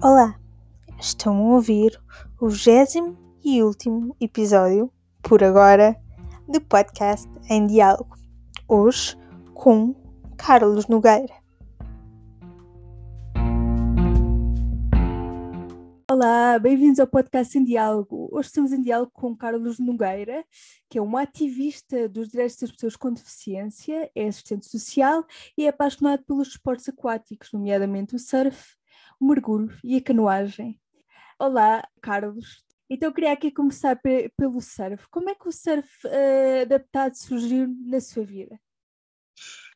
Olá, estão a ouvir o vigésimo e último episódio, por agora, do podcast em diálogo. Hoje com Carlos Nogueira. Olá, bem-vindos ao podcast em diálogo. Hoje estamos em diálogo com Carlos Nogueira, que é um ativista dos direitos das pessoas com deficiência, é assistente social e é apaixonado pelos esportes aquáticos, nomeadamente o surf, o mergulho e a canoagem. Olá, Carlos. Então eu queria aqui começar pelo surf. Como é que o surf uh, adaptado surgiu na sua vida?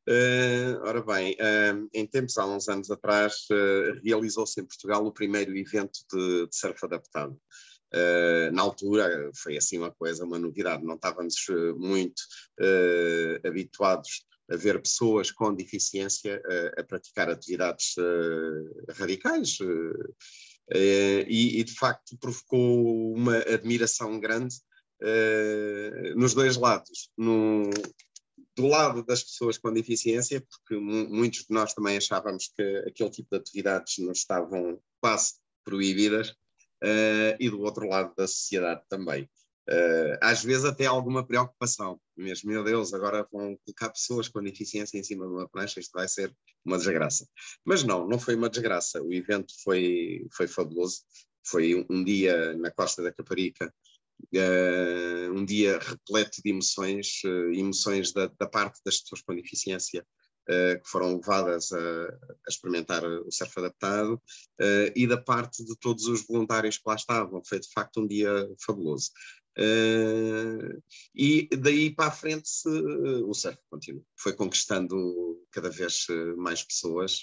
Uh, ora bem, uh, em tempos, há uns anos atrás, uh, realizou-se em Portugal o primeiro evento de, de surf adaptado. na altura foi assim uma coisa, uma novidade, não estávamos muito habituados a ver pessoas com deficiência a praticar atividades radicais. E, e, de facto provocou uma admiração grande nos dois lados. No, do lado das pessoas com deficiência, porque muitos de nós também achávamos que aquele tipo de atividades nos estavam quase proibidas, uh, e do outro lado da sociedade também. Uh, às vezes até alguma preocupação, mesmo, meu Deus, agora vão colocar pessoas com deficiência em cima de uma prancha, isto vai ser uma desgraça. Mas não, não foi uma desgraça, o evento foi, foi fabuloso, foi um, dia na costa da Caparica, uh, um dia repleto de emoções, uh, emoções da, da, parte das pessoas com deficiência uh, que foram levadas a, a, experimentar o surf adaptado e da parte de todos os voluntários que lá estavam. Foi de facto um dia fabuloso. E daí para a frente o surf continua. Foi conquistando cada vez mais pessoas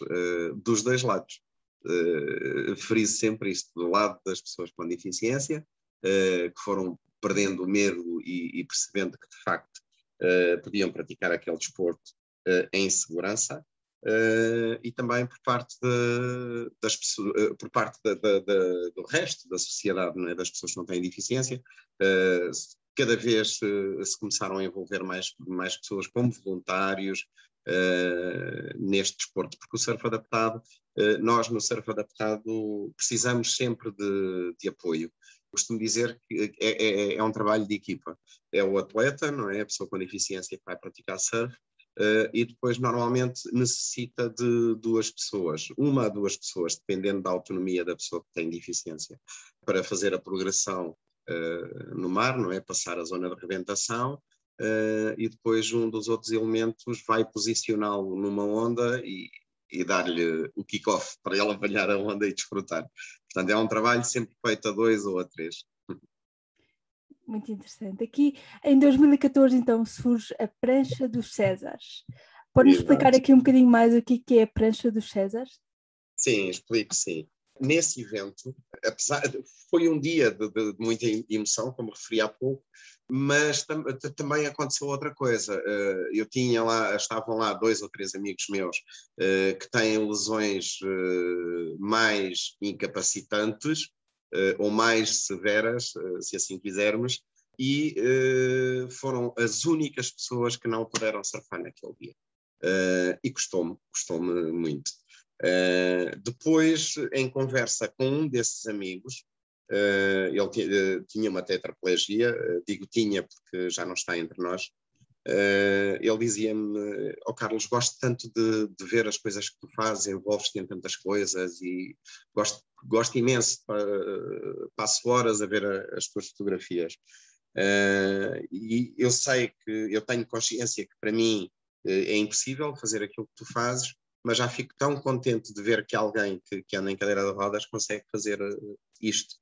dos dois lados. Uh, friso sempre isto do lado das pessoas com deficiência uh, que foram perdendo o medo e, e percebendo que, de facto, uh, podiam praticar aquele desporto uh, em segurança. E também por parte, de, das pessoas, por parte de, de, do resto da sociedade, é? das pessoas que não têm deficiência, cada vez se começaram a envolver mais, mais pessoas como voluntários, Uh, neste desporto, porque o surf adaptado, uh, nós no surf adaptado precisamos sempre de, de apoio costumo dizer que é, é, é, um trabalho de equipa. É o atleta, não é? A pessoa com deficiência que vai praticar surf, uh, e depois normalmente necessita de duas pessoas, uma a duas pessoas, dependendo da autonomia da pessoa que tem deficiência, para fazer a progressão uh, no mar, não é? Passar a zona de rebentação. Uh, e depois um dos outros elementos vai posicioná-lo numa onda e, e dar-lhe o kick-off para ele apanhar a onda e desfrutar. Portanto, é um trabalho sempre feito a dois ou a três. Muito interessante. Aqui em 2014, então, surge a prancha dos Césares. Pode-nos explicar aqui um bocadinho mais o que é a prancha dos Césares? Sim, explico, sim. Nesse evento, apesar, foi um dia de, de muita emoção, como referi há pouco, mas tam também aconteceu outra coisa. Uh, eu tinha lá, estavam lá dois ou três amigos meus uh, que têm lesões uh, mais incapacitantes ou mais severas, se assim quisermos, e foram as únicas pessoas que não puderam surfar naquele dia. e custou-me, custou-me muito. depois, em conversa com um desses amigos, ele tinha uma tetraplegia, digo tinha porque já não está entre nós. Ele dizia-me: oh, Carlos, gosto tanto de, de, ver as coisas que tu fazes, envolves-te em tantas coisas e gosto, gosto imenso, passo horas a ver a, as tuas fotografias. e eu sei que eu tenho consciência que para mim é impossível fazer aquilo que tu fazes, mas já fico tão contente de ver que alguém que, que anda em cadeira de rodas consegue fazer isto.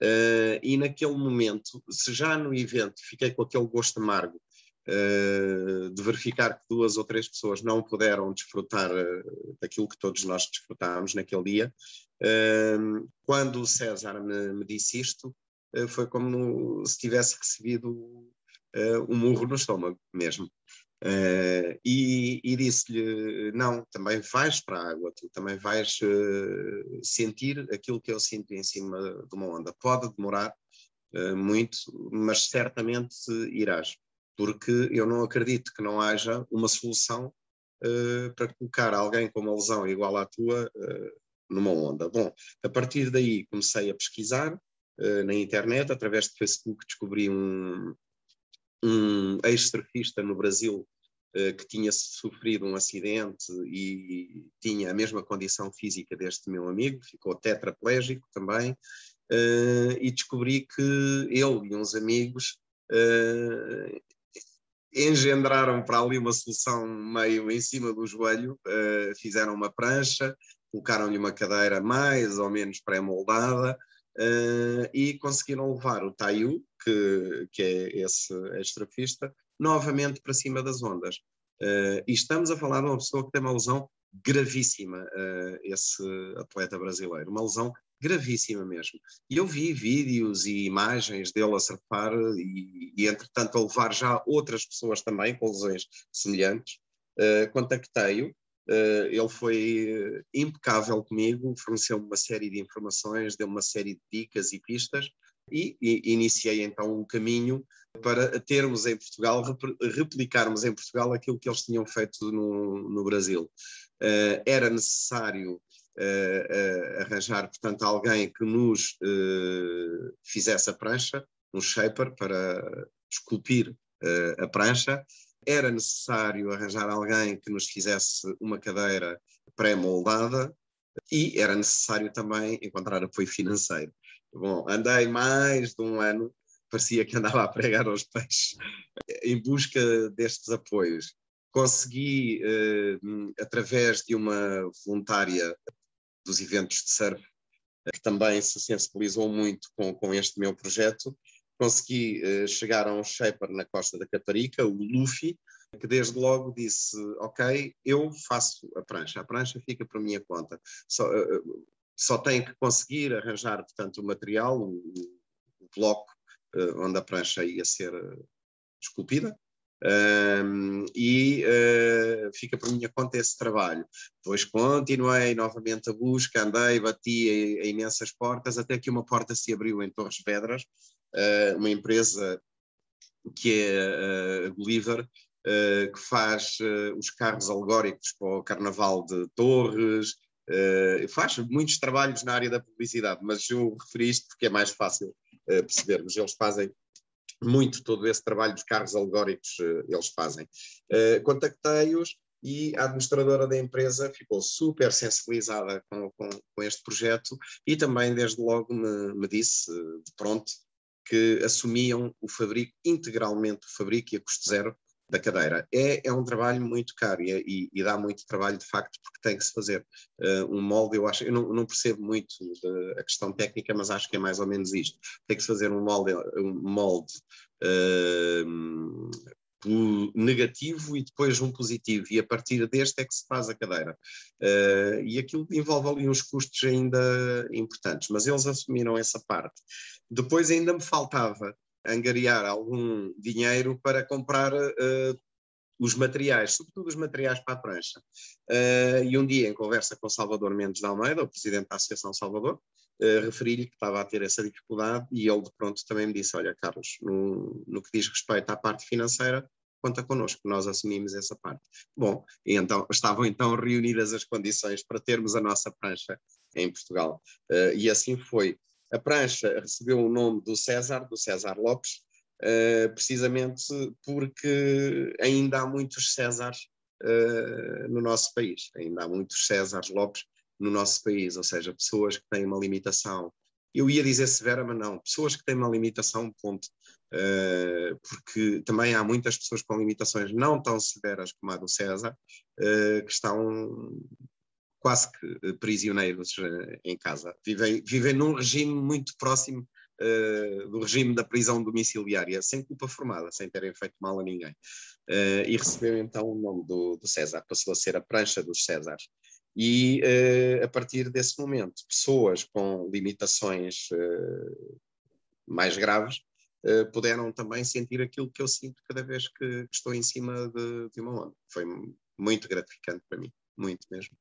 Uh, e naquele momento, se já no evento fiquei com aquele gosto amargo uh, de verificar que duas ou três pessoas não puderam desfrutar uh, daquilo que todos nós desfrutámos naquele dia, quando o César me, me disse isto, foi como se tivesse recebido um murro no estômago mesmo. E, e disse-lhe: Não, também vais para a água, tu também vais sentir aquilo que eu sinto em cima de uma onda. Pode demorar muito, mas certamente irás, porque eu não acredito que não haja uma solução para colocar alguém com uma lesão igual à tua numa onda. Bom, a partir daí comecei a pesquisar uh, na internet, através de Facebook descobri um, um ex-surfista no Brasil uh, que tinha sofrido um acidente e tinha a mesma condição física deste meu amigo, ficou tetraplégico também, uh, e descobri que ele e uns amigos engendraram para ali uma solução meio em cima do joelho, fizeram uma prancha, colocaram-lhe uma cadeira mais ou menos pré-moldada uh, e conseguiram levar o Taiyu, que, que é esse extrafista, novamente para cima das ondas. Uh, e estamos a falar de uma pessoa que tem uma lesão gravíssima, uh, esse atleta brasileiro, uma lesão gravíssima mesmo. E eu vi vídeos e imagens dele a surfar e, e entretanto, a levar já outras pessoas também com lesões semelhantes. Uh, contactei-o Uh, ele foi eh, impecável comigo, forneceu-me uma série de informações, deu-me uma série de dicas e pistas e, e iniciei então um caminho para termos em Portugal, replicarmos em Portugal aquilo que eles tinham feito no, no Brasil. Uh, era necessário uh, arranjar, portanto, alguém que nos fizesse a prancha, um shaper para esculpir a prancha, era necessário arranjar alguém que nos fizesse uma cadeira pré-moldada e era necessário também encontrar apoio financeiro. Bom, andei mais de um ano, parecia que andava a pregar aos peixes, em busca destes apoios. Consegui, eh, através de uma voluntária dos eventos de surf, que também se sensibilizou muito com, com este meu projeto, consegui uh, chegar a um shaper na costa da Caparica, o Luffy, que desde logo disse: Ok, eu faço a prancha, a prancha fica a minha conta. Só, uh, só tenho que conseguir arranjar, portanto, o material, o, o bloco uh, onde a prancha ia ser esculpida. Um, e uh, fica por minha conta esse trabalho. Depois continuei novamente a busca, andei, bati a, a imensas portas, até que uma porta se abriu em Torres Vedras, uh, uma empresa que é a uh, Gulliver, que faz os carros alegóricos para o Carnaval de Torres, faz muitos trabalhos na área da publicidade, mas eu referi isto porque é mais fácil percebermos. Eles fazem muito todo esse trabalho dos carros alegóricos, eles fazem. Contactei-os e a administradora da empresa ficou super sensibilizada com, com, com, este projeto e também, desde logo, me, me disse de pronto que assumiam o fabrico, integralmente o fabrico e a custo zero da cadeira. É, é um trabalho muito caro e, e, dá muito trabalho de facto porque tem que se fazer uh, um molde, eu acho, eu não, não percebo muito a questão técnica, mas acho que é mais ou menos isto. Tem que se fazer um molde, um molde uh, negativo e depois um positivo, e a partir deste é que se faz a cadeira. Uh, e aquilo envolve ali uns custos ainda importantes, mas eles assumiram essa parte. Depois ainda me faltava angariar algum dinheiro para comprar uh, os materiais, sobretudo os materiais para a prancha. Uh, e um dia, em conversa com Salvador Mendes de Almeida, o presidente da Associação Salvador, uh, referi-lhe que estava a ter essa dificuldade e ele de pronto também me disse, olha Carlos, no, no que diz respeito à parte financeira, conta connosco, nós assumimos essa parte. Bom, então estavam então reunidas as condições para termos a nossa prancha em Portugal. Uh, e assim foi. A prancha recebeu o nome do César, do César Lopes, uh, precisamente porque ainda há muitos Césares uh, no nosso país, ainda há muitos Césares Lopes no nosso país, ou seja, pessoas que têm uma limitação. Eu ia dizer severa, mas não, pessoas que têm uma limitação, ponto. Uh, porque também há muitas pessoas com limitações não tão severas como a do César, que estão quase que eh, prisioneiros uh, em casa. Vivem, vivem num regime muito próximo do regime da prisão domiciliária, sem culpa formada, sem terem feito mal a ninguém. e recebeu então o nome do, do César, passou a ser a prancha dos Césares. E a partir desse momento, pessoas com limitações mais graves uh, puderam também sentir aquilo que eu sinto cada vez que, que estou em cima de, de, uma onda. Foi muito gratificante para mim, muito mesmo.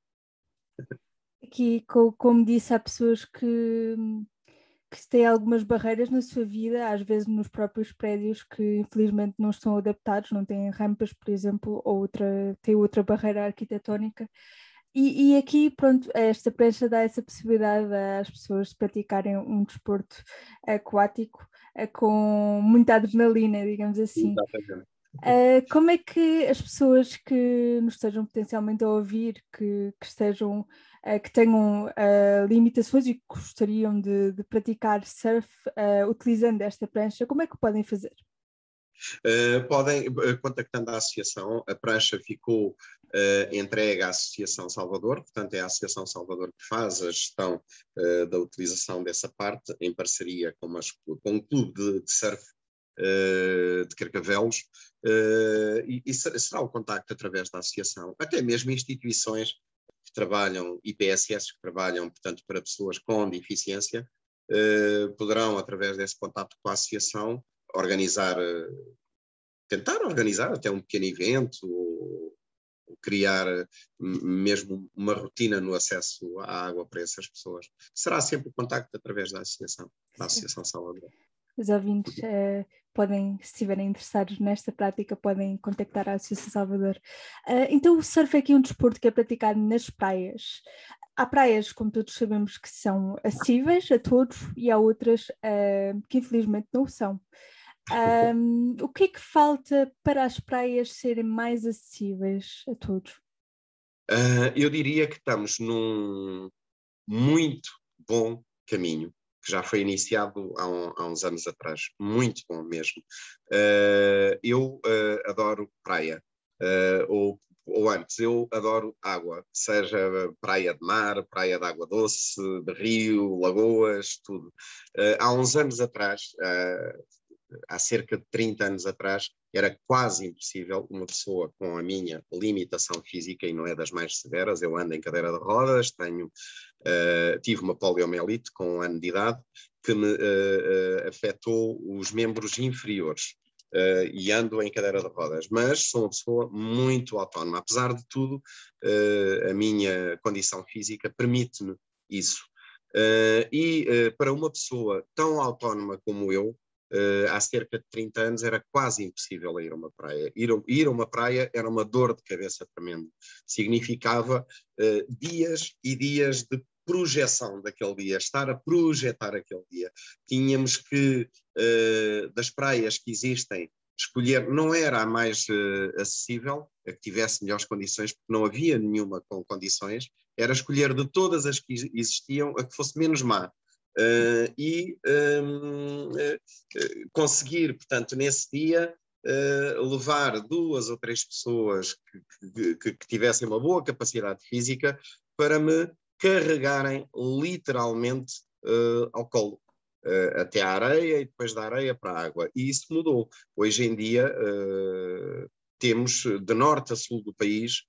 Aqui, como disse, há pessoas que, que têm algumas barreiras na sua vida, às vezes nos próprios prédios que infelizmente não estão adaptados, não têm rampas, por exemplo, ou outra, têm outra barreira arquitetónica E, e, aqui, pronto, esta prancha dá essa possibilidade às pessoas de praticarem um desporto aquático com muita adrenalina, digamos assim. Exatamente. Uh, como é que as pessoas que nos estejam potencialmente a ouvir, que, que estejam, uh, que tenham uh, limitações e que gostariam de, de praticar surf utilizando esta prancha, como é que podem fazer? podem, contactando a associação, a prancha ficou entregue à Associação Salvador, portanto é a Associação Salvador que faz a gestão da utilização dessa parte, em parceria com, uma, com clube de, de surf de Carcavelos, uh, e, e, será o contacto através da associação, até mesmo instituições que trabalham, IPSS, que trabalham, portanto, para pessoas com deficiência, uh, poderão, através desse contato com a associação, organizar, tentar organizar até um pequeno evento, ou, ou criar mesmo uma rotina no acesso à água para essas pessoas. Será sempre o contacto através da associação, da Associação Salvador. Os ouvintes uh, podem, se estiverem interessados nesta prática, podem contactar a Associação Salvador. Uh, então, o surf é aqui um desporto que é praticado nas praias. Há praias, como todos sabemos, que são acessíveis a todos e há outras uh, que infelizmente não são. Um, o que é que falta para as praias serem mais acessíveis a todos? eu diria que estamos num muito bom caminho que já foi iniciado há, um, há uns anos atrás. Muito bom mesmo. Uh, eu uh, adoro praia, uh, ou, ou antes, eu adoro água, seja praia de mar, praia de água doce, de rio, lagoas, tudo. há uns anos atrás, há cerca de 30 anos atrás, era quase impossível uma pessoa com a minha limitação física, e não é das mais severas, eu ando em cadeira de rodas, tenho, uh, tive uma poliomielite com um ano de idade, que me uh, uh, afetou os membros inferiores. e ando em cadeira de rodas, mas sou uma pessoa muito autónoma. Apesar de tudo, a minha condição física permite-me isso. e para uma pessoa tão autónoma como eu, Uh, há cerca de 30 anos era quase impossível ir a uma praia. Ir, ir a uma praia era uma dor de cabeça tremenda. Significava uh, dias e dias de projeção daquele dia, estar a projetar aquele dia. Tínhamos que, uh, das praias que existem, escolher, não era a mais acessível, a que tivesse melhores condições, porque não havia nenhuma com condições, era escolher de todas as que existiam a que fosse menos má. Uh, e um, uh, eh, conseguir, portanto, nesse dia, uh, levar duas ou três pessoas que, que, que, tivessem uma boa capacidade física para me carregarem literalmente ao colo. até à areia e depois da areia para a água. E isso mudou. Hoje em dia temos de norte a sul do país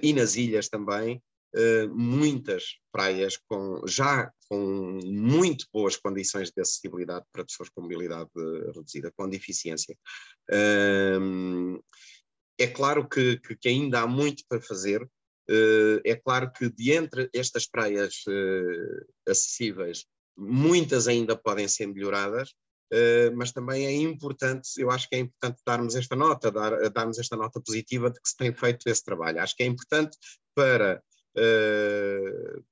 e nas ilhas também uh, muitas praias com, já com muito boas condições de acessibilidade para pessoas com mobilidade reduzida, com deficiência. É claro que, que, ainda há muito para fazer. Uh, é claro que de entre estas praias acessíveis, muitas ainda podem ser melhoradas, Uh, mas também é importante, eu acho que é importante darmos esta nota, dar, darmos esta nota positiva de que se tem feito esse trabalho. Acho que é importante para uh,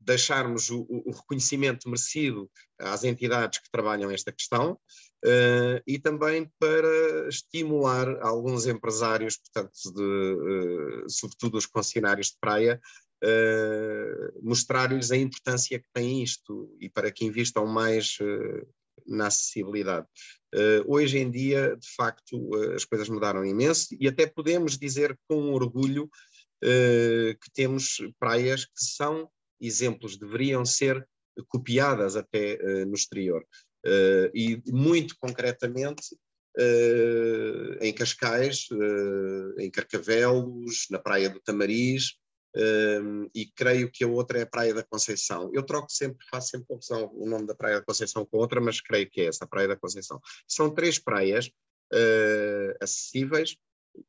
deixarmos o, o, reconhecimento merecido às entidades que trabalham esta questão uh, e também para estimular alguns empresários, portanto, de, uh, sobretudo os concessionários de praia, uh, mostrar-lhes a importância que tem isto e para que invistam mais na acessibilidade. hoje em dia, de facto, as coisas mudaram imenso e até podemos dizer com orgulho que temos praias que são exemplos, deveriam ser copiadas até uh, no exterior. Uh, e muito concretamente em Cascais, em Carcavelos, na Praia do Tamariz, e creio que a outra é a Praia da Conceição. Eu troco sempre, faço sempre confusão o nome da Praia da Conceição com outra, mas creio que é essa, a Praia da Conceição. São três praias uh, acessíveis,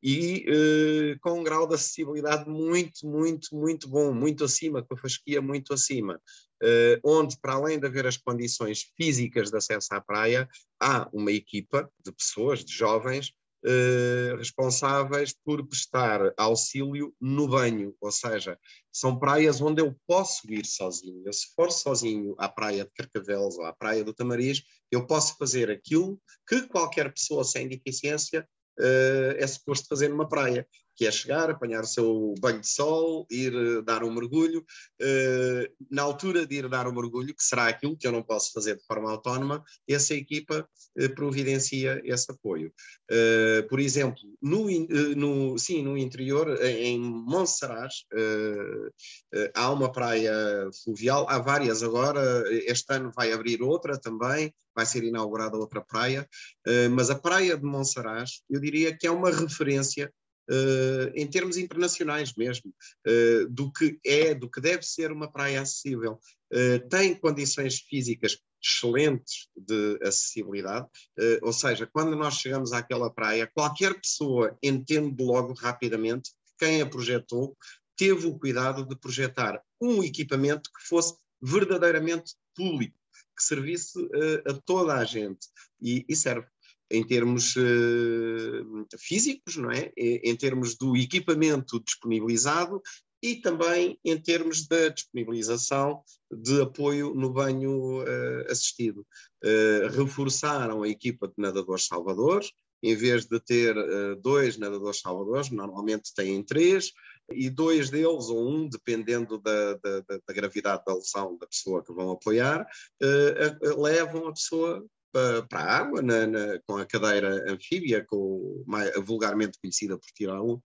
e uh, com um grau de acessibilidade muito, muito, muito bom, muito acima, com a fasquia muito acima, uh, onde, para além de haver as condições físicas de acesso à praia, há uma equipa de pessoas, de jovens, eh, responsáveis por prestar auxílio no banho, ou seja, são praias onde eu posso ir sozinho. Eu, se for sozinho à praia de Carcavelos ou à praia do Tamariz, eu posso fazer aquilo que qualquer pessoa sem deficiência uh, é suposto fazer numa praia, que é chegar, apanhar o seu banho de sol, ir uh, dar um mergulho. Uh, na altura de ir dar um mergulho, que será aquilo que eu não posso fazer de forma autónoma, essa equipa uh, providencia esse apoio. por exemplo, no, no, sim, no interior, em Monsaraz, há uma praia fluvial, há várias agora, este ano vai abrir outra também, vai ser inaugurada outra praia, mas a praia de Monsaraz, eu diria que é uma referência uh, em termos internacionais mesmo, uh, do que é, do que deve ser uma praia acessível. Uh, tem condições físicas excelentes de acessibilidade, ou seja, quando nós chegamos àquela praia, qualquer pessoa entende logo rapidamente quem a projetou teve o cuidado de projetar um equipamento que fosse verdadeiramente público, que servisse uh, a toda a gente e, e serve em termos uh, físicos, não é? em termos do equipamento disponibilizado e também em termos da disponibilização de apoio no banho uh, assistido. Uh, reforçaram a equipa de nadadores salvadores, em vez de ter uh, dois nadadores salvadores, normalmente têm três, e dois deles, ou um, dependendo da, da, da gravidade da lesão da pessoa que vão apoiar, levam a pessoa para a água, na, na, com a cadeira anfíbia, com, mais, vulgarmente conhecida por tirão. Uh,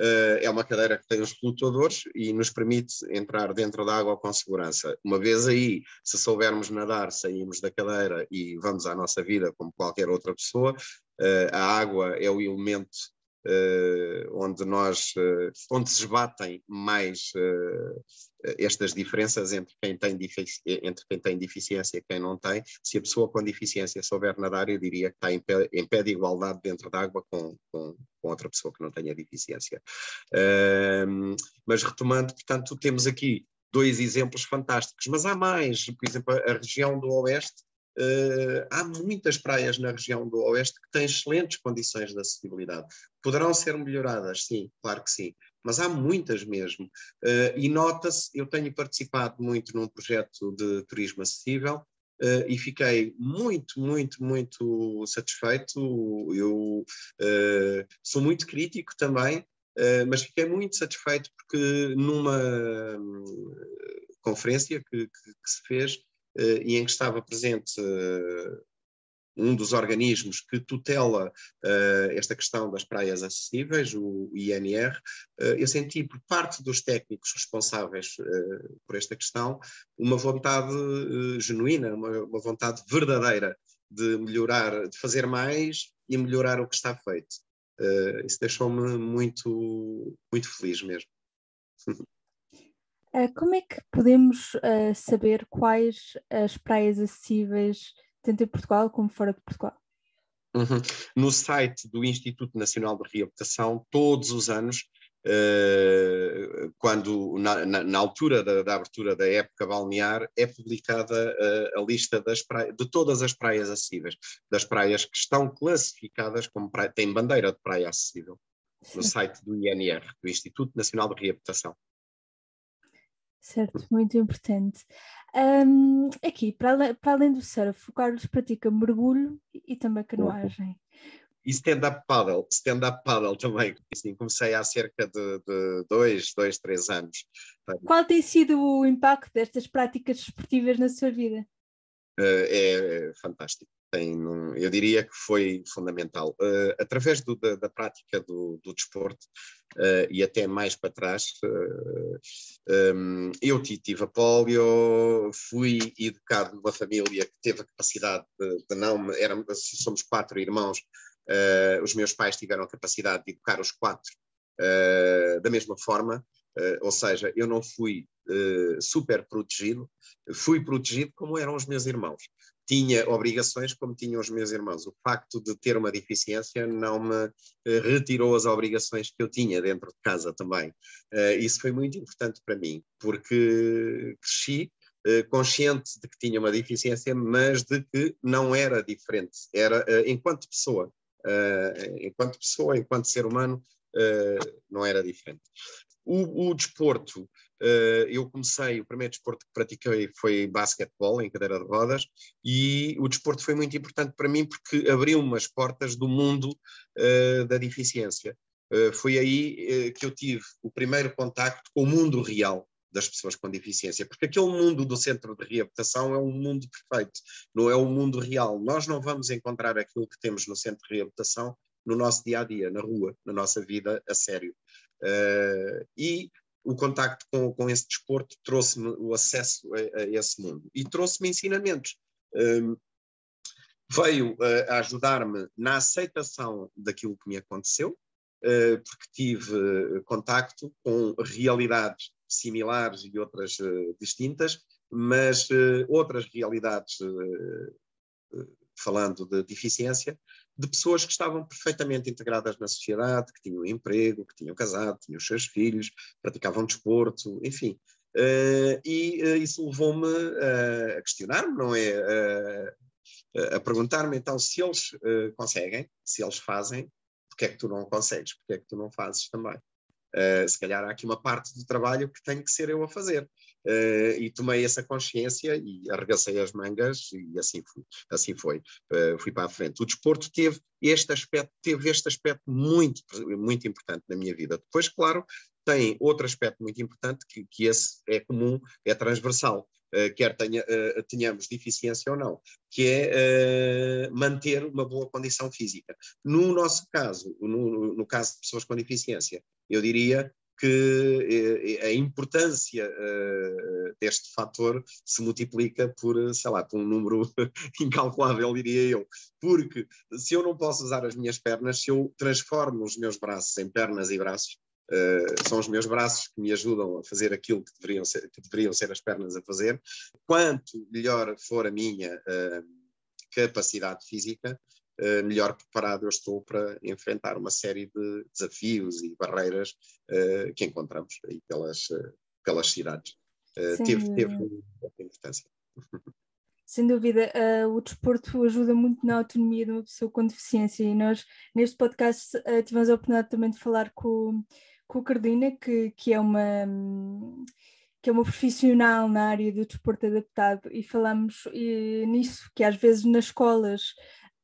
eh, é uma cadeira que tem os flutuadores e nos permite entrar dentro da água com segurança. Uma vez aí, se soubermos nadar, saímos da cadeira e vamos à nossa vida como qualquer outra pessoa. Uh, a água é o elemento onde nós uh, onde se esbatem mais uh, estas diferenças entre quem, tem entre quem tem deficiência e quem não tem. Se a pessoa com deficiência souber nadar, eu diria que está em pé, em pé de igualdade dentro da água com, com, com, outra pessoa que não tenha deficiência. mas retomando, portanto, temos aqui dois exemplos fantásticos, mas há mais, por exemplo, a região do Oeste Uh, há muitas praias na região do Oeste que têm excelentes condições de acessibilidade. Poderão ser melhoradas, sim, claro que sim, mas há muitas mesmo. Uh, e nota-se, eu tenho participado muito num projeto de turismo acessível uh, e fiquei muito, muito, muito satisfeito. Eu sou muito crítico também, mas fiquei muito satisfeito porque numa hum, conferência que, que, que se fez, e em que estava presente eh, um dos organismos que tutela uh, esta questão das praias acessíveis, o INR, uh, eu senti por parte dos técnicos responsáveis uh, por esta questão uma vontade genuína, uma, uma, vontade verdadeira de melhorar, de fazer mais e melhorar o que está feito. isso deixou-me muito, muito feliz mesmo. Uh, como é que podemos uh, saber quais as praias acessíveis, tanto em Portugal como fora de Portugal? Uhum. No site do Instituto Nacional de Reabilitação, todos os anos, uh, quando na, na, na altura da, da, abertura da época balnear, é publicada a lista praias, de todas as praias acessíveis, das praias que estão classificadas como praia, têm bandeira de praia acessível, no site do INR, do Instituto Nacional de Reabilitação. Certo, muito importante. Um, aqui, para, para além do surf, o Carlos pratica mergulho e também canoagem. E stand-up paddle, stand-up paddle também. Assim, comecei há cerca de, de dois, dois, três anos. Qual tem sido o impacto destas práticas esportivas na sua vida? Uh, é fantástico tem, eu diria que foi fundamental. Uh, através do, da, da, prática do, do desporto uh, e até mais para trás, uh, eh, um, eu tive a polio, fui educado numa família que teve a capacidade de, de não, éramos, somos quatro irmãos, os meus pais tiveram a capacidade de educar os quatro da mesma forma, ou seja, eu não fui super protegido, fui protegido como eram os meus irmãos tinha obrigações como tinham os meus irmãos. O facto de ter uma deficiência não me eh, retirou as obrigações que eu tinha dentro de casa também. Uh, isso foi muito importante para mim, porque cresci uh, consciente de que tinha uma deficiência, mas de que não era diferente. Era, enquanto pessoa, enquanto pessoa, enquanto ser humano, não era diferente. O, o desporto, eu comecei, o primeiro desporto que pratiquei foi basquetebol, em cadeira de rodas, e o desporto foi muito importante para mim porque abriu-me as portas do mundo uh, da deficiência. Uh, foi aí que eu tive o primeiro contacto com o mundo real das pessoas com deficiência, porque aquele mundo do centro de reabilitação é um mundo perfeito, não é um mundo real. Nós não vamos encontrar aquilo que temos no centro de reabilitação no nosso dia a dia, na rua, na nossa vida a sério. Uh, e o contacto com, com esse desporto trouxe-me o acesso a, a, esse mundo e trouxe-me ensinamentos. Um, veio uh, a ajudar-me na aceitação daquilo que me aconteceu, uh, porque tive uh, contacto com realidades similares e outras distintas, mas outras realidades, falando de deficiência, de pessoas que estavam perfeitamente integradas na sociedade, que tinham emprego, que tinham casado, tinham os seus filhos, praticavam desporto, enfim. Uh, e uh, isso levou-me uh, a questionar-me, não é? a perguntar-me então se eles conseguem, se eles fazem, porque é que tu não consegues, porque é que tu não fazes também? Se calhar há aqui uma parte do trabalho que tenho que ser eu a fazer. Uh, e tomei essa consciência e arregacei as mangas e assim, fui, assim foi, uh, fui para a frente. O desporto teve este aspecto, teve este aspecto muito, muito importante na minha vida. Depois, claro, tem outro aspecto muito importante que, que esse é comum, é transversal, quer tenha, tenhamos deficiência ou não, que é manter uma boa condição física. No nosso caso, no, no caso de pessoas com deficiência, eu diria que eh, a importância uh, deste fator se multiplica por, sei lá, por um número incalculável, diria eu. Porque se eu não posso usar as minhas pernas, se eu transformo os meus braços em pernas e braços, uh, são os meus braços que me ajudam a fazer aquilo que deveriam ser, que deveriam ser as pernas a fazer. Quanto melhor for a minha uh, capacidade física, uh, melhor preparado eu estou para enfrentar uma série de desafios e barreiras uh, que encontramos aí pelas, uh, pelas cidades. teve, teve muita importância. Sem dúvida, o desporto ajuda muito na autonomia de uma pessoa com deficiência e nós neste podcast tivemos a oportunidade também de falar com, com a Cardina, que, que é uma que é uma profissional na área do desporto adaptado e falamos e, nisso, que às vezes nas escolas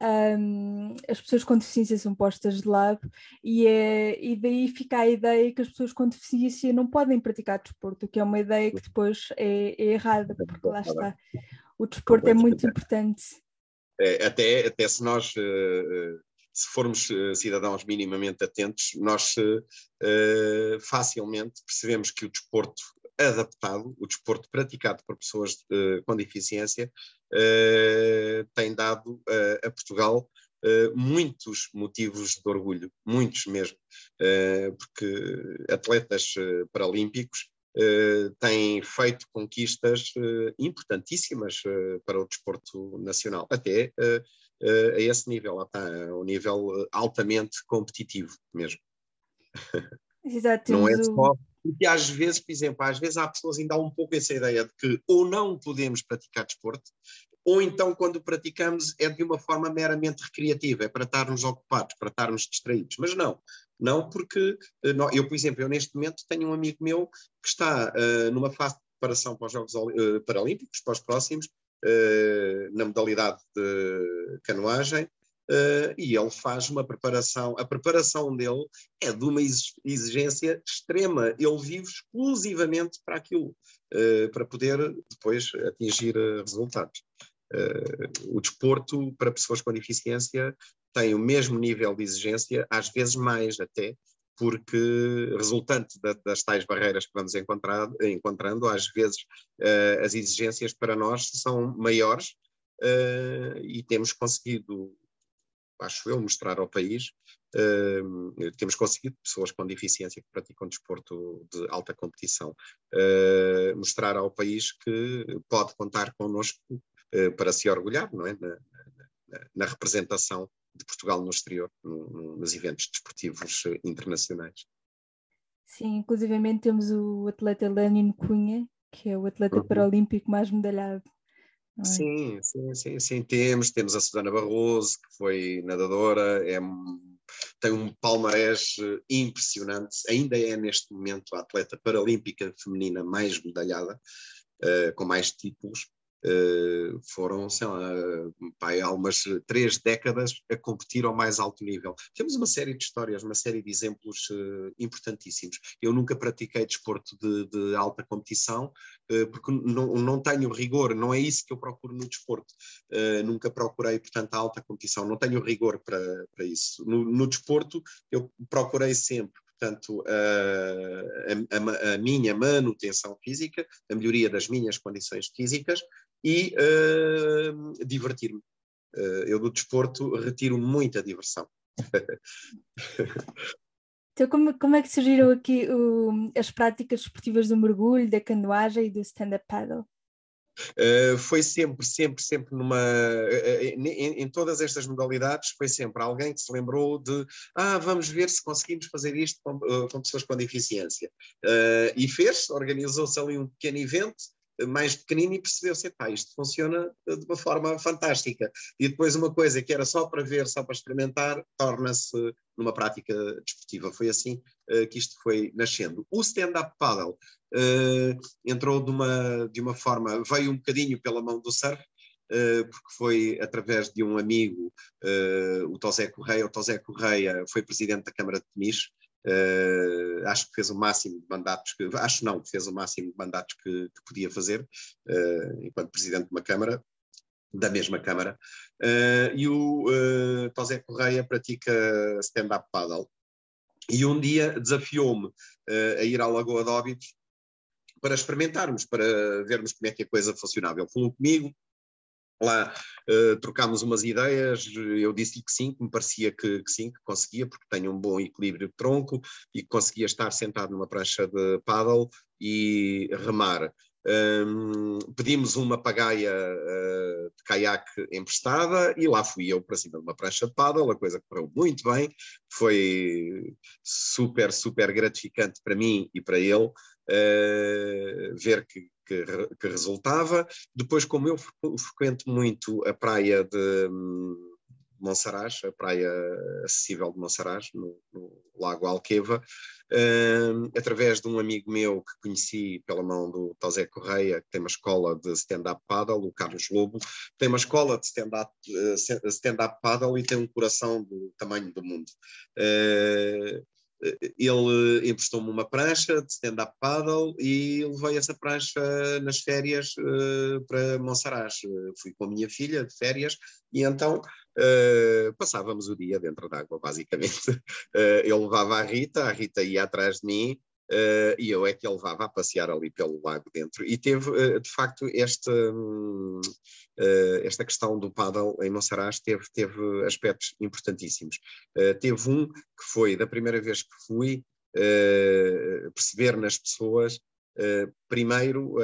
um, as pessoas com deficiência são postas de lado e, é, e daí fica a ideia que as pessoas com deficiência não podem praticar desporto, que é uma ideia que depois é, é errada, porque lá está. O desporto é muito importante. É, até, até se nós, eh, se formos eh, cidadãos minimamente atentos, nós facilmente percebemos que o desporto adaptado, o desporto praticado por pessoas com deficiência, tem dado a Portugal muitos motivos de orgulho, muitos mesmo, porque atletas paralímpicos têm feito conquistas importantíssimas para o desporto nacional, até a esse nível, lá está, um nível altamente competitivo mesmo. Exato, não é só porque às vezes, por exemplo, às vezes há pessoas ainda há um pouco essa ideia de que ou não podemos praticar desporto, ou então quando praticamos é de uma forma meramente recreativa, é para estarmos ocupados, para estarmos distraídos. Mas não, não porque eh, eu, por exemplo, eu neste momento tenho um amigo meu que está uh, numa fase de preparação para os Jogos uh, Paralímpicos, para os próximos, uh, na modalidade de canoagem, Uh, e ele faz uma preparação, a preparação dele é de uma exigência extrema, ele vive exclusivamente para aquilo, uh, para poder depois atingir uh, resultados. o desporto para pessoas com deficiência tem o mesmo nível de exigência, às vezes mais até, porque resultante da, das tais barreiras que vamos encontrando, às vezes as exigências para nós são maiores e temos conseguido acho eu, mostrar ao país. Uh, temos conseguido, pessoas com deficiência que praticam desporto de alta competição, uh, mostrar ao país que pode contar connosco uh, para se orgulhar, não é? Na, na, na representação de Portugal no exterior, no, nos eventos desportivos internacionais. Sim, inclusivamente temos o atleta Lenin Cunha, que é o atleta uhum. paralímpico mais medalhado Sim, sim, sim, sim, temos. Temos a Susana Barroso, que foi nadadora, é, tem um palmarés eh, impressionante, ainda é neste momento a atleta paralímpica feminina mais medalhada, uh, com mais títulos. Uh, foram, sei lá, pai, há umas três décadas a competir ao mais alto nível. Temos uma série de histórias, uma série de exemplos uh, importantíssimos. Eu nunca pratiquei desporto de, de alta competição, uh, porque não, não tenho rigor, não é isso que eu procuro no desporto. nunca procurei, portanto, a alta competição, não tenho rigor para, para isso. No, no desporto, eu procurei sempre portanto, a, a, a, minha manutenção física, a melhoria das minhas condições físicas e uh, divertir-me. Uh, eu do desporto retiro muita diversão. então, como, como é que surgiram aqui o, as práticas esportivas do mergulho, da canoagem e do stand-up paddle? Uh, foi sempre, sempre, sempre numa. Uh, em, em, todas estas modalidades, foi sempre alguém que se lembrou de. Ah, vamos ver se conseguimos fazer isto com, uh, com pessoas com deficiência. e fez, organizou-se ali um pequeno evento mais pequenino e percebeu-se, pá, isto funciona de uma forma fantástica. E depois uma coisa que era só para ver, só para experimentar, torna-se numa prática desportiva. Foi assim uh, que isto foi nascendo. O stand-up paddle uh, entrou de uma, de uma forma, veio um bocadinho pela mão do surf, porque foi através de um amigo, o Tosé Correia. O Tosé Correia foi presidente da Câmara de Peniche Uh, acho que fez o máximo de mandatos que acho não fez o máximo de mandatos que, que podia fazer uh, enquanto presidente de uma câmara da mesma câmara uh, e o uh, Tosé Correia pratica stand-up paddle e um dia desafiou-me a ir à Lagoa de Óbidos para experimentarmos, para vermos como é que a coisa funcionava. Ele falou comigo, Lá uh, trocámos umas ideias, eu disse que sim, que me parecia que, que, sim, que conseguia, porque tenho um bom equilíbrio de tronco e conseguia estar sentado numa prancha de paddle e remar. Um, pedimos uma pagaia uh, de caiaque emprestada e lá fui eu para cima de uma prancha de paddle, a coisa correu muito bem, foi super, super gratificante para mim e para ele uh, ver que que, que resultava. Depois, como eu frequento muito a praia de hum, Monsaraz, a praia acessível de Monsaraz, no, no Lago Alqueva, uh, através de um amigo meu que conheci pela mão do Tosé Correia, que tem uma escola de stand-up paddle, o Carlos Lobo, tem uma escola de stand-up uh, stand paddle e tem um coração do tamanho do mundo. Uh, ele emprestou-me uma prancha de stand-up paddle e levei essa prancha nas férias uh, para Monsaraz. Uh, fui com a minha filha de férias e então uh, passávamos o dia dentro d'água, basicamente. ele levava a Rita, a Rita ia atrás de mim Uh, e eu é que a levava a passear ali pelo lago dentro. E teve, uh, de facto, esta, uh, esta questão do paddle em Monsaraz teve, teve aspectos importantíssimos. teve um que foi, da primeira vez que fui, perceber nas pessoas, primeiro,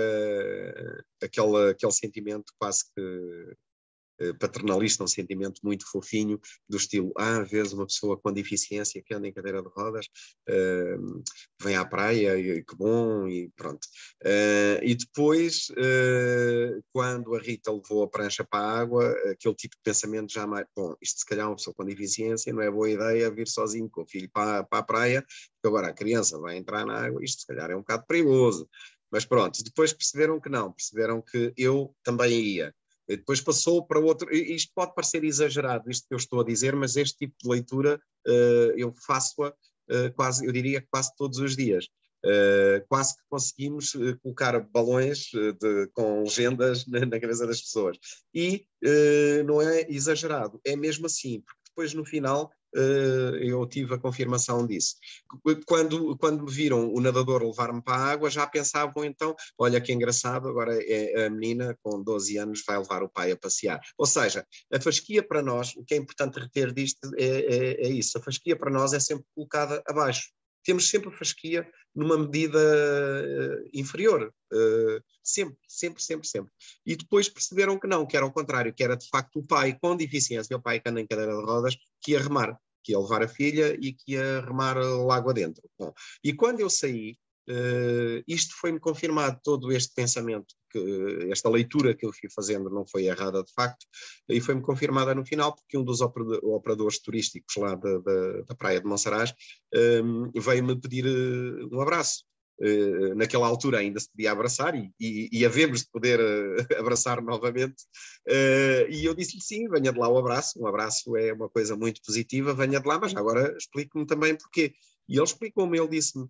aquele, aquele sentimento quase que eh, paternalista, um sentimento muito fofinho, do estilo, ah, vês uma pessoa com deficiência que anda em cadeira de rodas, uh, vem à praia, e, que bom, e pronto. Uh, e depois, uh, quando a Rita levou a prancha para a água, aquele tipo de pensamento já mais, bom, isto se calhar uma pessoa com deficiência, não é boa ideia vir sozinho com o filho para, para a praia, porque agora a criança vai entrar na água, isto se calhar é um bocado perigoso. Mas pronto, depois perceberam que não, perceberam que eu também ia. Depois passou para outro. Isto pode parecer exagerado, isto que eu estou a dizer, mas este tipo de leitura uh, eu faço-a uh, quase, eu diria quase todos os dias. Uh, quase que conseguimos colocar balões de, com legendas na, na, cabeça das pessoas. E não é exagerado, é mesmo assim, porque depois no final eu tive a confirmação disso. Quando, quando viram o nadador levar-me para a água, já pensavam então, olha que engraçado, agora é a menina com 12 anos vai levar o pai a passear. Ou seja, a fasquia para nós, o que é importante reter disto é, é, é isso, a fasquia para nós é sempre colocada abaixo temos sempre a fasquia numa medida uh, inferior. Uh, sempre, sempre, sempre, sempre. E depois perceberam que não, que era o contrário, que era de facto o pai com deficiência, o pai que anda em cadeira de rodas, que ia remar, que ia levar a filha e que ia remar lá dentro. Bom, e quando eu saí, uh, isto foi-me confirmado, todo este pensamento que esta leitura que eu fui fazendo não foi errada de facto, e foi-me confirmada no final, porque um dos operadores turísticos lá da, da, da Praia de Monsaraz um, veio-me pedir uh, um abraço. Uh, naquela altura ainda se podia abraçar e, e, e havemos de poder uh, abraçar novamente. Uh, e eu disse-lhe sim, venha de lá o abraço. Um abraço é uma coisa muito positiva, venha de lá, mas agora explique-me também porquê. E ele explicou-me, ele disse-me: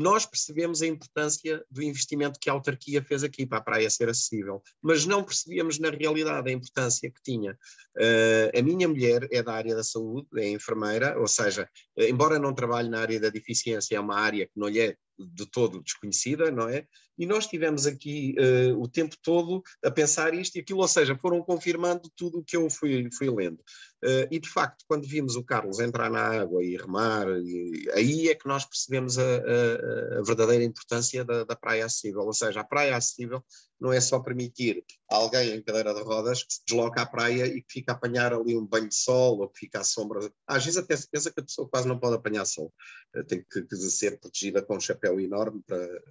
nós percebemos a importância do investimento que a autarquia fez aqui para a praia ser acessível, mas não percebíamos na realidade a importância que tinha. Uh, a minha mulher é da área da saúde, é enfermeira, ou seja, embora não trabalhe na área da deficiência, é uma área que não lhe é de todo desconhecida, não é? E nós tivemos aqui uh, o tempo todo a pensar isto e aquilo, ou seja, foram confirmando tudo o que eu fui, fui lendo. Uh, e de facto, quando vimos o Carlos entrar na água e remar, e, aí é que nós percebemos a, a, a verdadeira importância da, da, praia acessível. Ou seja, a praia acessível não é só permitir a alguém em cadeira de rodas que se desloca à praia e que fica a apanhar ali um banho de sol ou que fica à sombra. Às vezes até se pensa que a pessoa quase não pode apanhar sol, uh, tem que, que ser protegida com um chapéu enorme para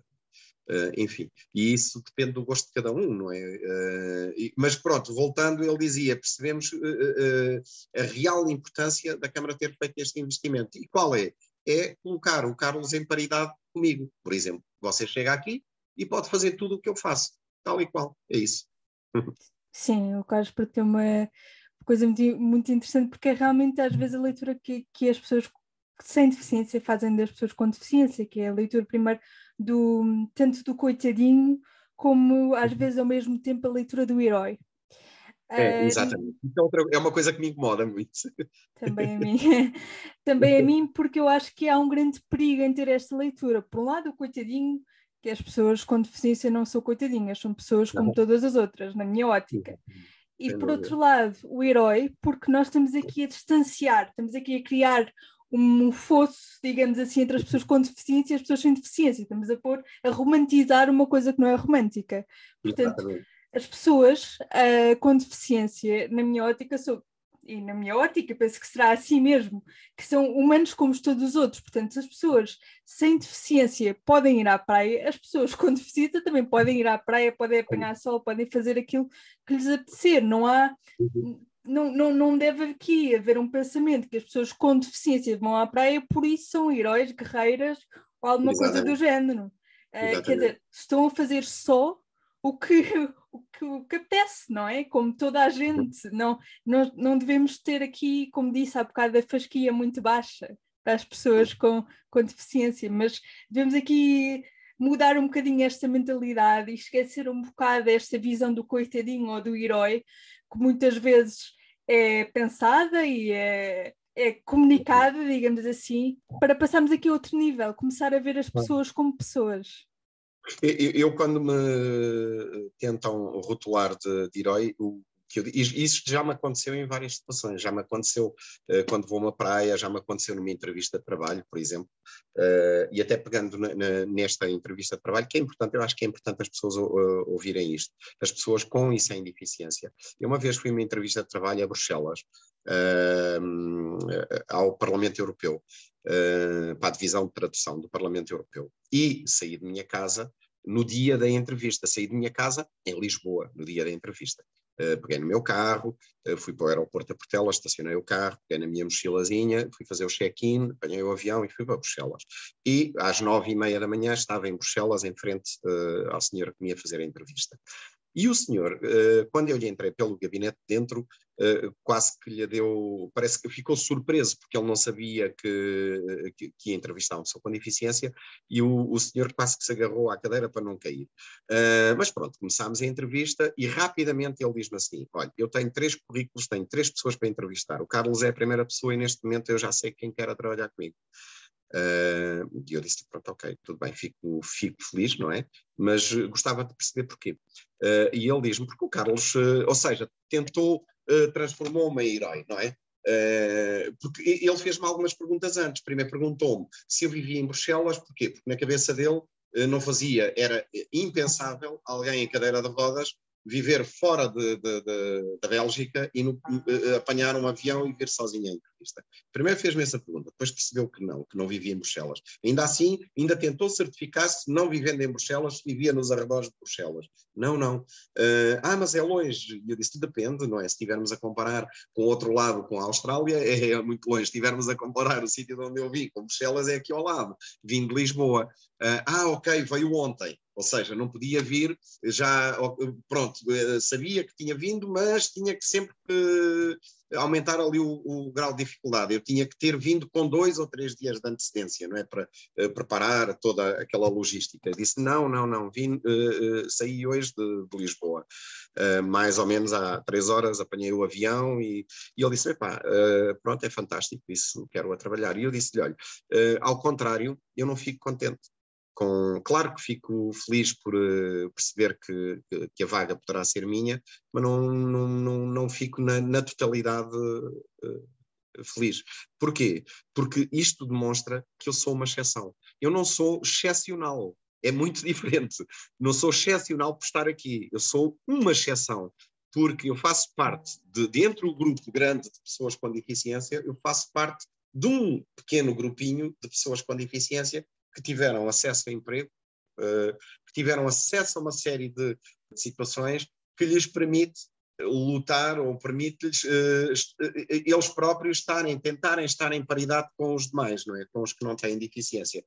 Uh, enfim, e isso depende do gosto de cada um, não é? Uh, e, mas pronto, voltando, ele dizia, percebemos uh, a real importância da Câmara ter feito este investimento. E qual é? É colocar o Carlos em paridade comigo. Por exemplo, você chega aqui e pode fazer tudo o que eu faço, tal e qual, é isso. Sim, o Carlos para ter uma coisa muito, muito interessante, porque é realmente às vezes a leitura que, que as pessoas sem deficiência fazem das pessoas com deficiência, que é a leitura primeiro do tanto do coitadinho como às uhum. vezes ao mesmo tempo a leitura do herói. É, exatamente. Então, é uma coisa que me incomoda muito. Também a mim. também a mim, porque eu acho que há um grande perigo em ter esta leitura. Por um lado, o coitadinho, que as pessoas com deficiência não são coitadinhas, são pessoas como todas as outras, na minha ótica. E por outro lado, o herói, porque nós estamos aqui a distanciar, estamos aqui a criar um fosso, digamos assim, entre as pessoas com deficiência e as pessoas sem deficiência. Estamos a pôr, a romantizar uma coisa que não é romântica. Portanto, Exatamente. as pessoas uh, com deficiência, na minha ótica, são, e na minha ótica, penso que será assim mesmo, que são humanos como todos os outros. Portanto, se as pessoas sem deficiência podem ir à praia, as pessoas com deficiência também podem ir à praia, podem apanhar sol, podem fazer aquilo que lhes apetecer. Não há. Uhum não, não, não deve aqui haver um pensamento que as pessoas com deficiência vão à praia por isso são heróis, guerreiras ou alguma Exatamente. coisa do género. Uh, quer dizer, estão a fazer só o que, o que, o que apetece, não é? Como toda a gente. Não, não, não devemos ter aqui, como disse há bocado, a fasquia muito baixa para as pessoas com, com deficiência, mas devemos aqui mudar um bocadinho esta mentalidade e esquecer um bocado esta visão do coitadinho ou do herói, que muitas vezes é pensada e é, é comunicada, digamos assim, para passarmos aqui a outro nível, começar a ver as pessoas como pessoas. Eu, eu quando me tentam rotular de, de herói, o que eu, isso já me aconteceu em várias situações. Já me aconteceu uh, quando vou a uma praia, já me aconteceu numa entrevista de trabalho, por exemplo, uh, e até pegando na, na, nesta entrevista de trabalho, que é importante, eu acho que é importante as pessoas uh, ouvirem isto, as pessoas com e sem deficiência. Eu uma vez fui a uma entrevista de trabalho a Bruxelas, ao Parlamento Europeu, para a divisão de tradução do Parlamento Europeu, e saí de minha casa no dia da entrevista. Saí de minha casa em Lisboa, no dia da entrevista. Uh, peguei no meu carro, uh, fui para o aeroporto a Portela, estacionei o carro, peguei na minha mochilazinha, fui fazer o check-in, apanhei o avião e fui para Bruxelas. E às nove e meia da manhã estava em Bruxelas, em frente uh, ao senhor que me ia fazer a entrevista. E o senhor, quando eu lhe entrei pelo gabinete dentro, uh, quase que lhe deu, parece que ficou surpreso, porque ele não sabia que, que, que ia entrevistar uma pessoa com deficiência, e o, o senhor quase que se agarrou à cadeira para não cair. Mas pronto, começámos a entrevista e rapidamente ele diz-me assim: Olha, eu tenho três currículos, tenho três pessoas para entrevistar. O Carlos é a primeira pessoa e neste momento eu já sei quem quer trabalhar comigo. Uh, e eu disse, pronto, ok, tudo bem, fico, fico feliz, não é? Mas gostava de perceber porquê. Uh, e ele diz-me, porque o Carlos, uh, ou seja, tentou uh, transformou-me em herói, não é? Uh, porque ele fez-me algumas perguntas antes. Primeiro perguntou-me se eu vivia em Bruxelas, porquê? Porque na cabeça dele não fazia, era impensável alguém em cadeira de rodas viver fora de, de, de, da Bélgica e no, uh, apanhar um avião e vir sozinho à entrevista? Primeiro fez-me essa pergunta, depois percebeu que não, que não vivia em Bruxelas. Ainda assim, ainda tentou certificar-se não vivendo em Bruxelas, vivia nos arredores de Bruxelas. Não, não. Uh, ah, mas é longe. E eu disse, depende, não é? Se estivermos a comparar com o outro lado, com a Austrália, é, é muito longe. Se estivermos a comparar o sítio de onde eu vim com Bruxelas, é aqui ao lado. Vim de Lisboa. Uh, ah, ok, veio ontem ou seja, não podia vir já, pronto, eh, sabia que tinha vindo, mas tinha que sempre aumentar ali o, o, grau de dificuldade. Eu tinha que ter vindo com dois ou três dias de antecedência, não é? Para uh, preparar toda aquela logística. disse: não, não, não, vim, saí hoje de, de Lisboa, mais ou menos há três horas, apanhei o avião e, e ele disse: pá, pronto, é fantástico, isso quero a trabalhar. E eu disse-lhe: olha, ao contrário, eu não fico contente com, claro que fico feliz por uh, perceber que, que, a vaga poderá ser minha, mas não, não, não, não fico na, na totalidade uh, feliz. Porquê? Porque isto demonstra que eu sou uma exceção. Eu não sou excepcional. É muito diferente. Não sou excepcional por estar aqui. Eu sou uma exceção porque eu faço parte de, dentro do grupo grande de pessoas com deficiência, eu faço parte de um pequeno grupinho de pessoas com deficiência que tiveram acesso a emprego, uh, que tiveram acesso a uma série de, de situações que lhes permite lutar ou permite-lhes uh, eles próprios estarem, tentarem estar em paridade com os demais, não é? Com os que não têm deficiência.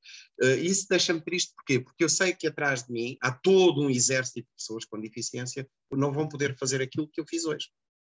Isso deixa-me triste, porquê? Porque eu sei que atrás de mim há todo um exército de pessoas com deficiência que não vão poder fazer aquilo que eu fiz hoje.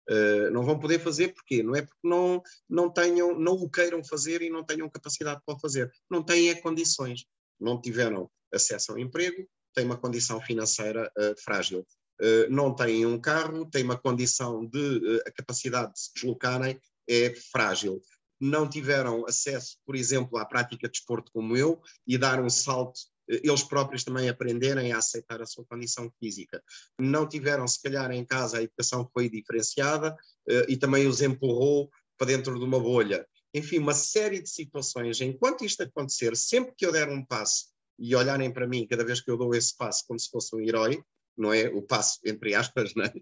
Uh, não vão poder fazer porquê? Não é porque não, não, tenham, não o queiram fazer e não tenham capacidade para fazer. Não têm é condições. Não tiveram acesso ao emprego, têm uma condição financeira uh, frágil. Uh, não têm um carro, têm uma condição de a capacidade de se deslocarem é frágil. Não tiveram acesso, por exemplo, à prática de desporto como eu e dar um salto eles próprios também aprenderem a aceitar a sua condição física. Não tiveram, se calhar, em casa a educação foi diferenciada eh, e também os empurrou para dentro de uma bolha. Enfim, uma série de situações. Enquanto isto acontecer, sempre que eu der um passo e olharem para mim, cada vez que eu dou esse passo, como se fosse um herói, não é? O passo, entre aspas, não é?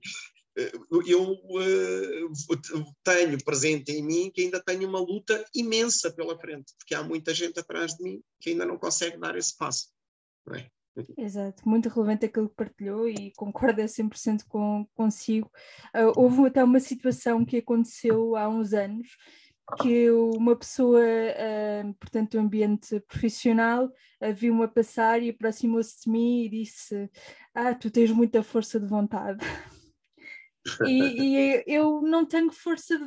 Eh, eu uh, tenho presente em mim que ainda tenho uma luta imensa pela frente, porque há muita gente atrás de mim que ainda não consegue dar esse passo. É? Exato, muito relevante aquilo que partilhou e concordo a 100% com, consigo. Uh, houve até uma situação que aconteceu há uns anos que uma pessoa, uh, portanto, do ambiente profissional, uh, viu-me a passar e aproximou-se de mim e disse: Ah, tu tens muita força de vontade. e, e, eu não tenho força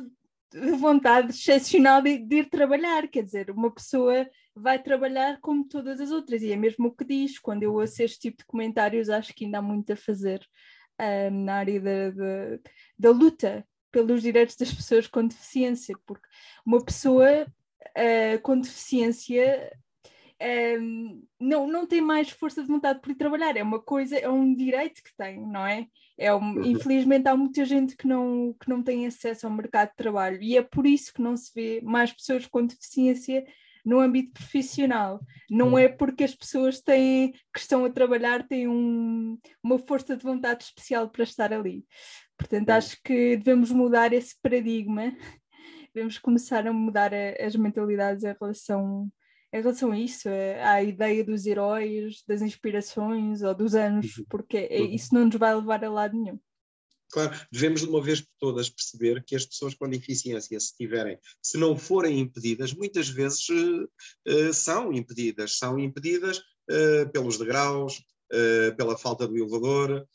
de vontade excepcional de, de, ir trabalhar, quer dizer, uma pessoa vai trabalhar como todas as outras, e é mesmo o que diz, quando eu ouço este tipo de comentários, acho que ainda há muito a fazer um, na área da, da, da, luta pelos direitos das pessoas com deficiência, porque uma pessoa uh, com deficiência um, não, não tem mais força de vontade por ir trabalhar, é uma coisa, é um direito que tem, não é? é um, uhum. infelizmente há muita gente que não, que não tem acesso ao mercado de trabalho e é por isso que não se vê mais pessoas com deficiência no âmbito profissional. Não é porque as pessoas têm, que estão a trabalhar têm um, uma força de vontade especial para estar ali. Portanto, acho que devemos mudar esse paradigma, devemos começar a mudar a, as mentalidades em relação em relação a isso, é, à ideia dos heróis, das inspirações ou dos anos, uhum. porque é, uhum. isso não nos vai levar a lado nenhum. Claro, devemos de uma vez por todas perceber que as pessoas com deficiência, se tiverem, se não forem impedidas, muitas vezes uh, uh, são impedidas, são impedidas uh, pelos degraus, pela falta do elevador,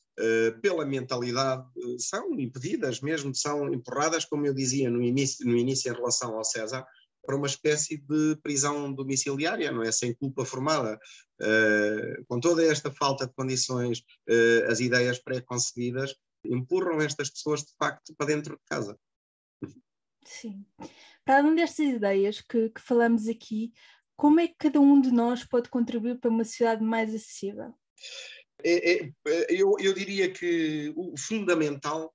pela mentalidade, são impedidas mesmo, são empurradas, como eu dizia no início, no início em relação ao César, para uma espécie de prisão domiciliária, não é? Sem culpa formada. Uh, com toda esta falta de condições, uh, as ideias pré-concebidas empurram estas pessoas, de facto, para dentro de casa. Sim. Para além destas ideias que, que falamos aqui, como é que cada um de nós pode contribuir para uma sociedade mais acessível? É, é, eu, eu diria que o fundamental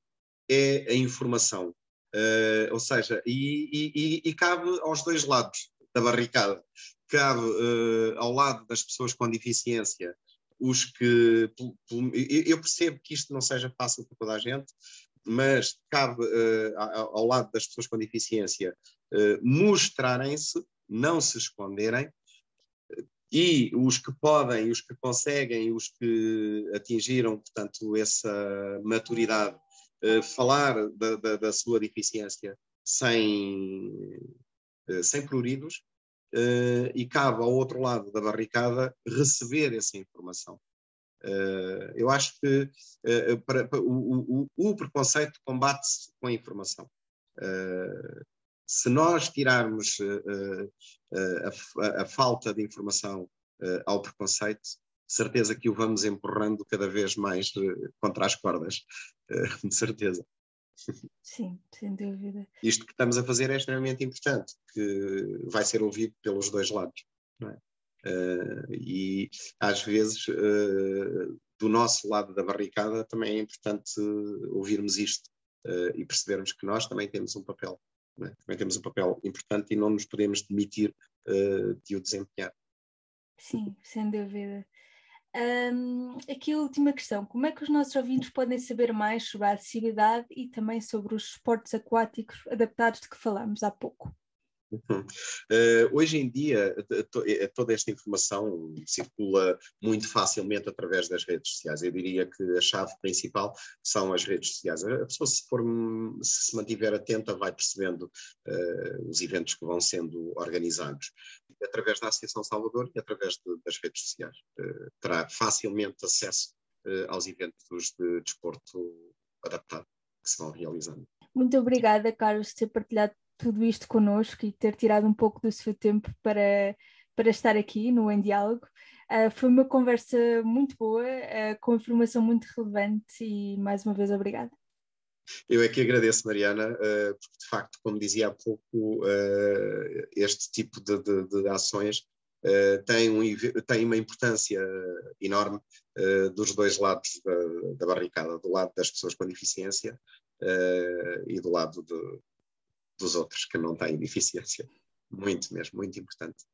é a informação. Uh, ou seja, e, e, e, cabe aos dois lados da barricada. Cabe uh, ao lado das pessoas com deficiência os que. Eu percebo que isto não seja fácil para toda a gente, mas cabe uh, ao lado das pessoas com deficiência uh, mostrarem-se, não se esconderem, e os que podem, os que conseguem, os que atingiram, portanto, essa maturidade, uh, falar da, da, da, sua deficiência sem, sem pruridos, e cabe ao outro lado da barricada receber essa informação. Uh, eu acho que uh, para, para, o, o, o, preconceito combate-se com a informação. Uh, se nós tirarmos a, a, falta de informação ao preconceito, certeza que o vamos empurrando cada vez mais contra as cordas, de certeza. Sim, sem dúvida. Isto que estamos a fazer é extremamente importante, que vai ser ouvido pelos dois lados. É? Uh, e às vezes uh, do nosso lado da barricada também é importante ouvirmos isto uh, e percebermos que nós também temos um papel, é? também temos um papel importante e não nos podemos demitir de o desempenhar. Sim, sem dúvida. Um, aqui a última questão: como é que os nossos ouvintes podem saber mais sobre a acessibilidade e também sobre os esportes aquáticos adaptados de que falamos há pouco? Uh, hoje em dia, eh, toda esta informação circula muito facilmente através das redes sociais. Eu diria que a chave principal são as redes sociais. A pessoa, se, for, se, mantiver atenta, vai percebendo uh, os eventos que vão sendo organizados. Através da Associação Salvador e através de, das redes sociais. Uh, terá facilmente acesso aos eventos de desporto adaptado que se vão realizando. Muito obrigada, Carlos, por ter partilhado tudo isto connosco e ter tirado um pouco do seu tempo para, para estar aqui no Em Diálogo. Uh, foi uma conversa muito boa, uh, com informação muito relevante e mais uma vez obrigada. Eu é que agradeço, Mariana, uh, porque de facto, como dizia há pouco, este tipo de, de, de ações tem, um, tem, uma importância enorme dos dois lados da, da, barricada, do lado das pessoas com deficiência e do lado de, dos outros que não têm deficiência. Muito mesmo, muito importante.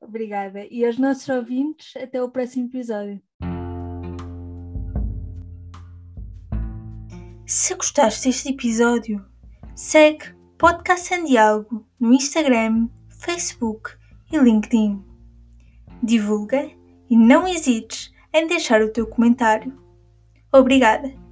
Obrigada. E aos nossos ouvintes, até o próximo episódio. Se gostaste deste episódio, segue Podcast em Diálogo no Instagram, Facebook e LinkedIn. Divulga e não hesites em deixar o teu comentário. Obrigada!